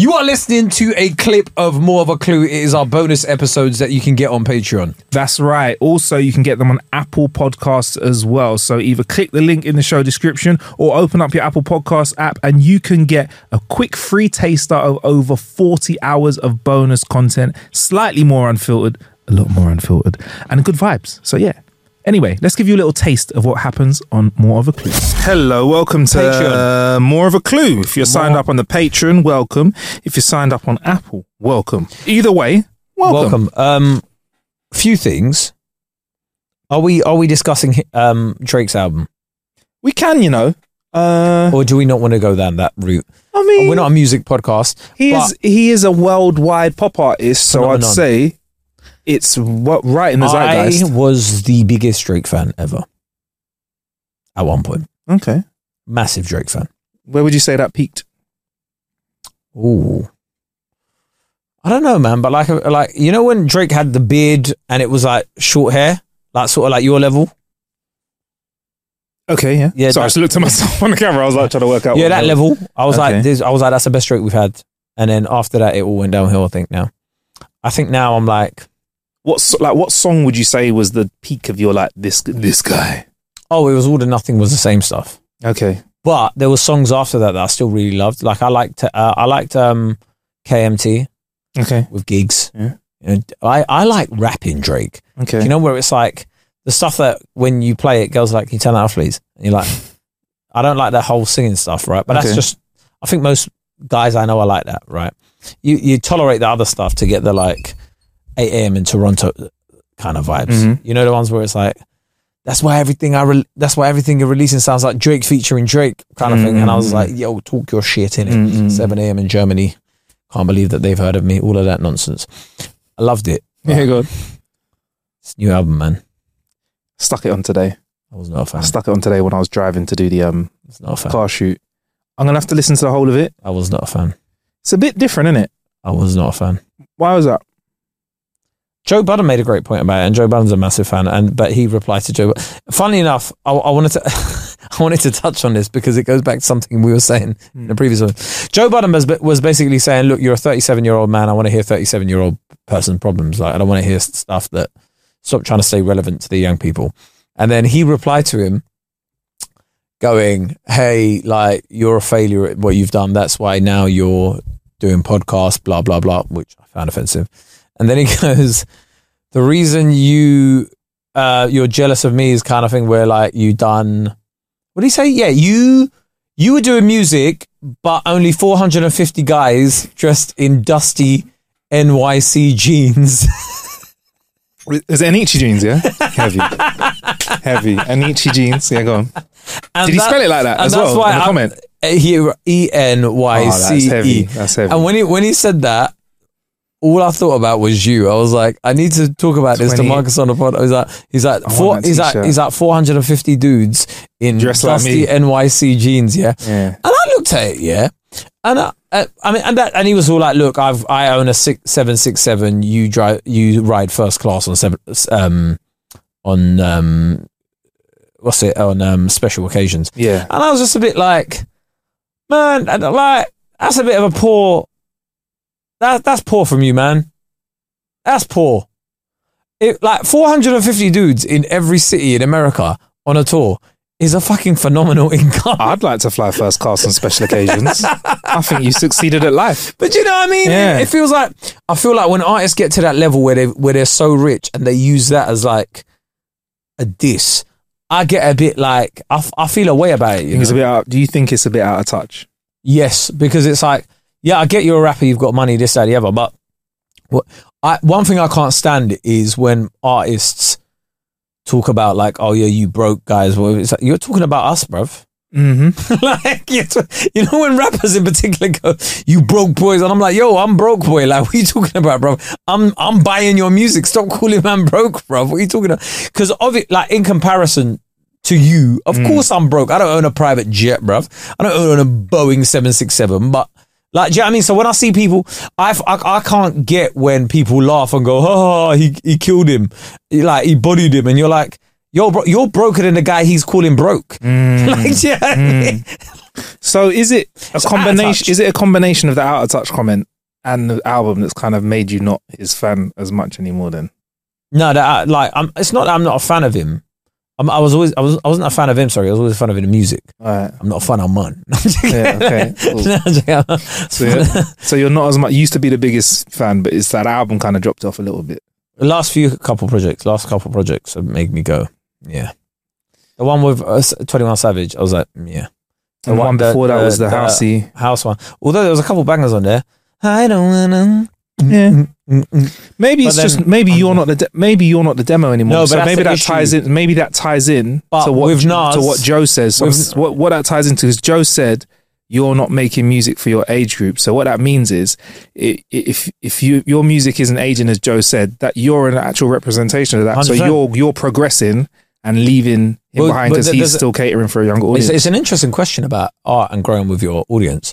You are listening to a clip of More of a Clue. It is our bonus episodes that you can get on Patreon. That's right. Also, you can get them on Apple Podcasts as well. So either click the link in the show description or open up your Apple Podcast app and you can get a quick free taster of over 40 hours of bonus content, slightly more unfiltered, a lot more unfiltered, and good vibes. So yeah. Anyway, let's give you a little taste of what happens on More of a Clue. Hello, welcome to Patreon. uh, More of a Clue. If you're signed up on the Patreon, welcome. If you're signed up on Apple, welcome. Either way, welcome. Welcome. Um, few things. Are we are we discussing um Drake's album, We can, you know. Uh, or do we not want to go down that route? I mean, We're not a music podcast. He is he is a worldwide pop artist, so I'd say it's what right in the zeitgeist. I was the biggest Drake fan ever. At one point, Okay, massive Drake fan. where would you say that peaked? Ooh. I don't know, man, but like, like you know when Drake had the beard and it was like short hair, like sort of like your level. Okay, yeah, Yeah, Sorry, I that- just looked at myself on the camera. I was like trying to work out. yeah, what that level. I was Okay. like, this, I was like, that's the best Drake we've had. And then after that, it all went downhill. I think now. I think now I'm like, What like what song would you say was the peak of your like this this guy? oh, it was all the nothing was the same stuff. Okay, But there were songs after that that I still really loved. Like I liked, uh, I liked um, KMT okay, with Giggs. Yeah. You know, I I like rapping Drake. okay. You know where it's like the stuff that when you play it, girls are like, "Can you turn that off, please?" And you're like, "I don't like that whole singing stuff, right?" But Okay. that's just, I think most guys I know are like that, right? You you tolerate the other stuff to get the like 8 a.m. in Toronto kind of vibes. Mhm. You know the ones where it's like, that's why everything I re- that's why everything you're releasing sounds like Drake featuring Drake kind of thing. And I was Mm. like, "Yo, talk your shit in it." Mm-mm. 7 a.m. in Germany. Can't believe that they've heard of me. All of that nonsense. I loved it. yeah, good. It's new album, man. Stuck it on today. I was not a fan. I stuck it on today when I was driving to do the um I not a fan. car shoot. I'm gonna have to listen to the whole of it. I was not a fan. It's a bit different, isn't it? I was not a fan. Why was that? Joe Budden made a great point about it, and Joe Budden's a massive fan. And but he replied to Joe. Funnily enough, I, I wanted to I wanted to touch on this because it goes back to something we were saying in the hmm. previous one. Joe Budden was was basically saying, "Look, you're a 37 year old man. I want to hear 37 year old person problems. Like I don't want to hear stuff that stop trying to stay relevant to the young people." And then he replied to him, going, "Hey, like you're a failure at what you've done. That's why now you're doing podcasts, blah blah blah," which I found offensive. And then he goes, "The reason you uh, you're jealous of me is kind of thing where like you done what did he say? Yeah, you you were doing music, but only 450 guys dressed in dusty NYC jeans." Is it Enyce jeans? Yeah, heavy, heavy Enyce jeans. Yeah, go on. And Did he spell it like that as that's well? why in the I- comment. He E N Y Oh, that's heavy. E. That's heavy. And when he when he said that, all I thought about was you. I was like, I need to talk about this to 20 Marcus on the pod. He's like, he's like, I four, want that he's like, t-shirt. he's like 450 dudes in Dressed like dusty me. NYC jeans, yeah. Yeah. And I looked at it, yeah, and I, uh, I mean, and that, and he was all like, "Look, I've I own a six seven six seven. You drive, you ride first class on seven, um, on um, what's it on um special occasions." Yeah. And I was just a bit like, man, and like that's a bit of a poor. That that's poor from you, man. That's poor. It, like 450 dudes in every city in America on a tour is a fucking phenomenal income. I'd like to fly first class on special occasions. I think you succeeded at life. But you know what I mean? Yeah. It, it feels like I feel like when artists get to that level where they where they're so rich and they use that as like a diss, I get a bit like I, f- I feel a way about it. You Think it's a bit out, do you think it's a bit out of touch? Yes, because it's like yeah, I get you're a rapper, you've got money, this, that, the other, but what I one thing I can't stand is when artists talk about like, oh yeah, you broke guys. Well, it's like, you're talking about us, bruv. Mm-hmm. like you, you know when rappers in particular go, "You broke boys," and I'm like, "Yo, I'm broke boy." Like, what are you talking about, bro? I'm I'm buying your music. Stop calling man broke, bro. What are you talking about? Because of it, like in comparison to you, of course I'm broke. I don't own a private jet, bruv. I don't own a Boeing seven six seven, but. Like, do you know what I mean? So when I see people, I, I, I can't get when people laugh and go, oh, he, he killed him. He, like, he bodied him. And you're like, you're, bro- you're broker than the guy he's calling broke. Mm. like, do you know what I mm. mean? So is it a It's combination? Is it a combination of the out of touch comment and the album that's kind of made you not his fan as much anymore? Then No, that I, uh, like I'm. It's not that I'm not a fan of him. I'm, I was always. I was. I wasn't a fan of him. Sorry, I was always a fan of the music. Alright. I'm not a fan of man. Yeah, okay, cool. So, you're, so you're not as much. You used to be the biggest fan, but it's that album kind of dropped off a little bit. the last few couple projects, last couple projects, have made me go. Yeah, the one with uh, Twenty One Savage. I was like, mm, yeah. The one before that was the housey. house one. Although there was a couple bangers on there. I don't wanna. Yeah. Mm, mm, mm. Maybe it's then- just maybe you're not the de- maybe you're not the demo anymore. No, but so maybe that issue. ties in. Maybe that ties in But to what with Nas- to what Joe says. So with- what what that ties into is Joe said you're not making music for your age group. So what that means is i- i- if if you your music isn't aging as Joe said, that you're an actual representation of that. So 100%. you're you're progressing and leaving him Well, behind but because he's still catering for a younger It's, audience. it's an interesting question about art and growing with your audience.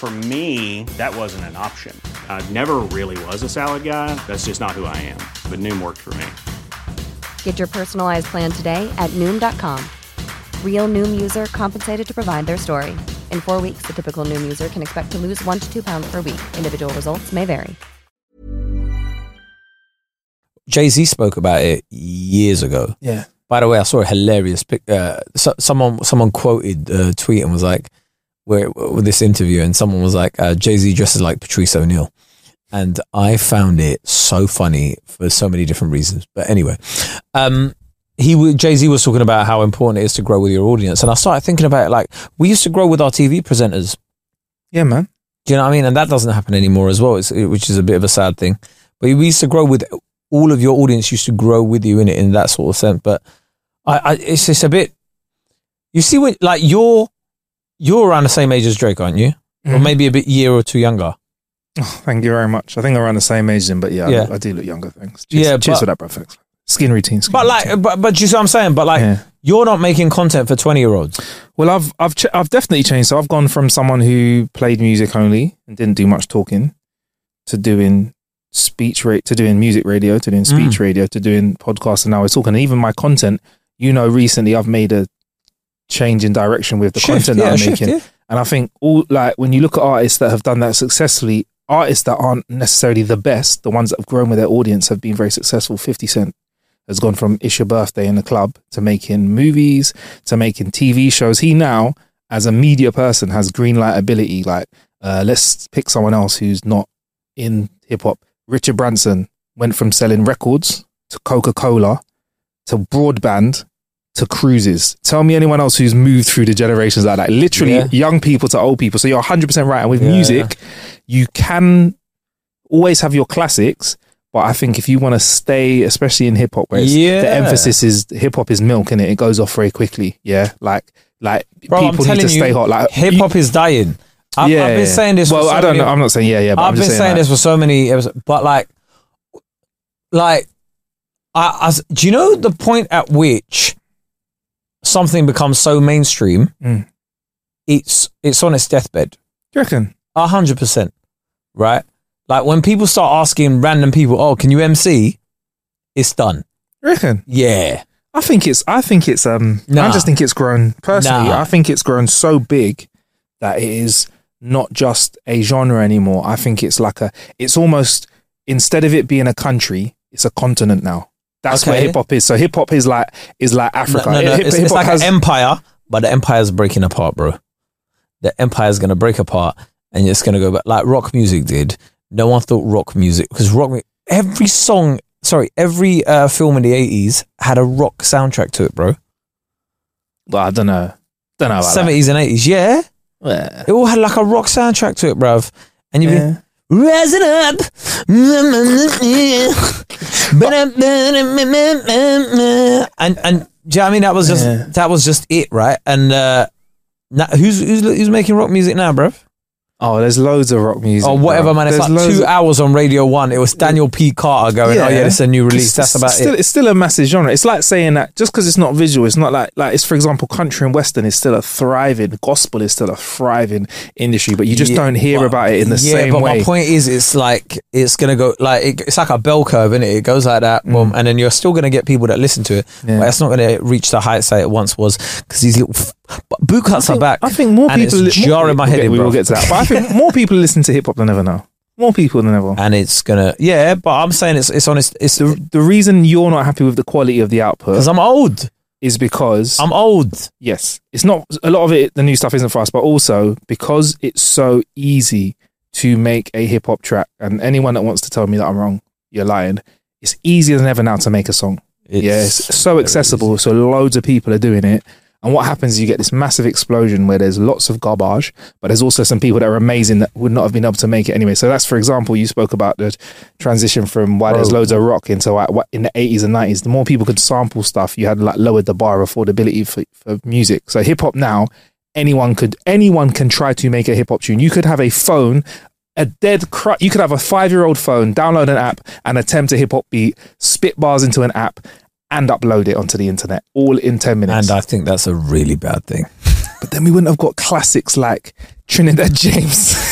For me, that wasn't an option. I never really was a salad guy. That's just not who I am. But Noom worked for me. Get your personalized plan today at Noom.com. Real Noom user compensated to provide their story. In four weeks, the typical Noom user can expect to lose one to two pounds per week. Individual results may vary. Jay Z spoke about it years ago. yeah. By the way, I saw a hilarious pic. Uh, so, someone someone quoted a tweet and was like, "Where with this interview?" And someone was like, uh, "Jay Z dresses like Patrice O'Neal," and I found it so funny for so many different reasons. But anyway, um, he Jay Z was talking about how important it is to grow with your audience, and I started thinking about it like we used to grow with our TV presenters. Yeah, man. Do you know what I mean? And that doesn't happen anymore as well, it's, which is a bit of a sad thing. But we used to grow with all of your audience used to grow with you in it in that sort of sense. But I, I it's just a bit. You see, when like you're you're around the same age as Drake, aren't you? Or Mhm. maybe a bit year or two younger. Oh, thank you very much. I think I'm around the same age then, but yeah, Yeah. I, I do look younger. Thanks. Cheers, Yeah, cheers but- for that, bro. Thanks. Skin routine. Skin But like, routine. but but you see what I'm saying? But like, Yeah. you're not making content for twenty year olds. Well, I've I've ch- I've definitely changed. So I've gone from someone who played music only and didn't do much talking to doing speech rate to doing music radio to doing speech Mm. radio to doing podcasts and now it's talking. And even my content, you know, recently I've made a change in direction with the Shift, content yeah, that I'm shift, making. yeah. And I think all like when you look at artists that have done that successfully, artists that aren't necessarily the best, the ones that have grown with their audience have been very successful. Fifty Cent, has gone from It's Your Birthday in the Club to making movies, to making TV shows. He now, as a media person, has green light ability. Like, uh, let's pick someone else who's not in hip hop. Richard Branson went from selling records to Coca Cola to broadband to cruises. Tell me anyone else who's moved through the generations like that. Literally, Yeah. young people to old people. So you're 100% right. And with Yeah. music, you can always have your classics. But I think if you want to stay, especially in hip hop, where Yeah. the emphasis is hip hop is milk and it, it goes off very quickly. Yeah, like like Bro, I'm people need to you, stay hot. Like hip hop is dying. I've, Yeah, I've been saying this. Well, for so I don't many- know. I'm not saying yeah, yeah. But I've been just saying this for so many episodes, but like, like, I, I, do you know the point at which something becomes so mainstream? Mm. It's it's on its deathbed. Do you reckon? A hundred percent, right? Like when people start asking random people, "Oh, can you MC?" It's done. You reckon? Yeah, I think it's. I think it's. Um. I just think it's grown. Personally, Nah. I think it's grown so big that it is not just a genre anymore. I think it's like a. It's almost instead of it being a country, it's a continent now. That's where Okay. hip hop is. So hip hop is like is like Africa. No, no, no. Hip- It's, it's like has- an empire, but the empire's breaking apart, bro. The empire's gonna break apart, and it's gonna go back like rock music did. No one thought rock music because rock every song, sorry, every uh, film in the eighties had a rock soundtrack to it, bro. Well, I don't know. Don't know. Seventies and eighties, yeah, Yeah. it all had like a rock soundtrack to it, bruv. And you'd Yeah. Rising up, and and do you know what I mean that was just Yeah. that was just it, right? And uh, now, who's who's who's making rock music now, bruv? Oh, there's loads of rock music. or whatever, bro. man. It's There's like two of- hours on Radio One. It was Daniel P. Carter going, "Oh yeah, it's a new release." It's- That's about it's still, it. It's still a massive genre. It's like saying that just because it's not visual, it's not like like it's for example, country and western is still a thriving. Gospel is still a thriving industry, but you just Yeah, don't hear but- about it in the yeah, same but way. But my point is, it's like it's gonna go like it, it's like a bell curve, isn't it? It goes like that, boom, and then you're still gonna get people that listen to it, Mm. Yeah. but it's not gonna reach the heights that it once was because these little f- but boot cuts I are back. I think more and people it's more- jarring my head we will get to that, but I think more people listen to hip hop than ever now. More people than ever. and it's gonna yeah, but I'm saying it's it's honest. It's The the reason you're not happy with the quality of the output because I'm old. is because I'm old. yes, it's not a lot of it. The new stuff isn't for us, but also because it's so easy to make a hip hop track. And anyone that wants to tell me that I'm wrong, you're lying. It's easier than ever now to make a song. It's yeah, it's so accessible. So loads of people are doing it. And what happens is you get this massive explosion where there's lots of garbage, but there's also some people that are amazing that would not have been able to make it anyway. So that's, for example, you spoke about the transition from why there's loads of rock into like, what in the 80s and 90s. The more people could sample stuff, you had like lowered the bar of affordability for, for music. So hip hop now, anyone could anyone can try to make a hip hop tune. You could have a phone. A dead cru- you could have a five year old phone, download an app, and attempt a hip hop beat, spit bars into an app, and upload it onto the internet all in 10 minutes. And I think that's a really bad thing. but then we wouldn't have got classics like Trinidad James.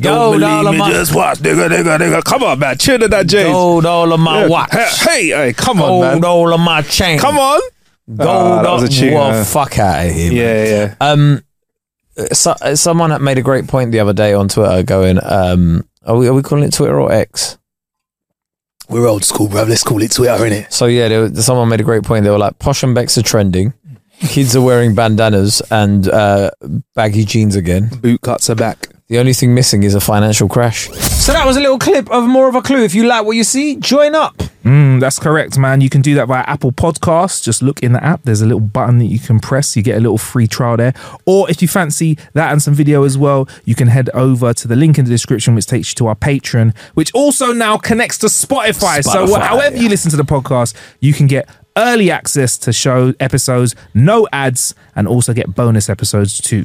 Gold all of my just watch, nigga, nigga, nigga. Come on, man. Trinidad James. gold all of my Yeah. watch. Hey, hey, hey, come on, Gold man. all of my chain. Come on. Gold Ah, that was all a tune, well, uh, fuck out of here. man. Yeah, yeah. Um, so, someone made a great point the other day on Twitter, going, um, "Are we are we calling it Twitter or X?" We're old school, bro. Let's call it Twitter, innit? So yeah, there, was- someone made a great point. They were like, "Posh and Becks are trending. Kids are wearing bandanas and uh, baggy jeans again. Boot cuts are back. The only thing missing is a financial crash." So that was a little clip of more of a clue. If you like what you see, join up. Mm, that's correct, man. You can do that via Apple Podcasts. Just look in the app. There's a little button that you can press. You get a little free trial there. Or if you fancy that and some video as well, you can head over to the link in the description, which takes you to our Patreon, which also now connects to Spotify. So Spotify. however you listen to the podcast, you can get early access to show episodes, no ads, and also get bonus episodes too.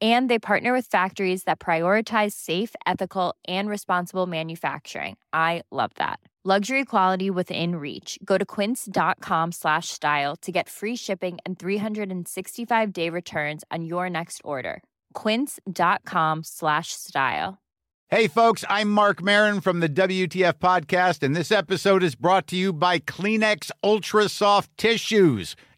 And they partner with factories that prioritize safe, ethical, and responsible manufacturing. I love that. Luxury quality within reach. Go to quince.com slash style to get free shipping and 365 day returns on your next order. quince.com slash style. Hey, folks, I'm Marc Maron from the WTF Podcast, and this episode is brought to you by Kleenex Ultra Soft Tissues,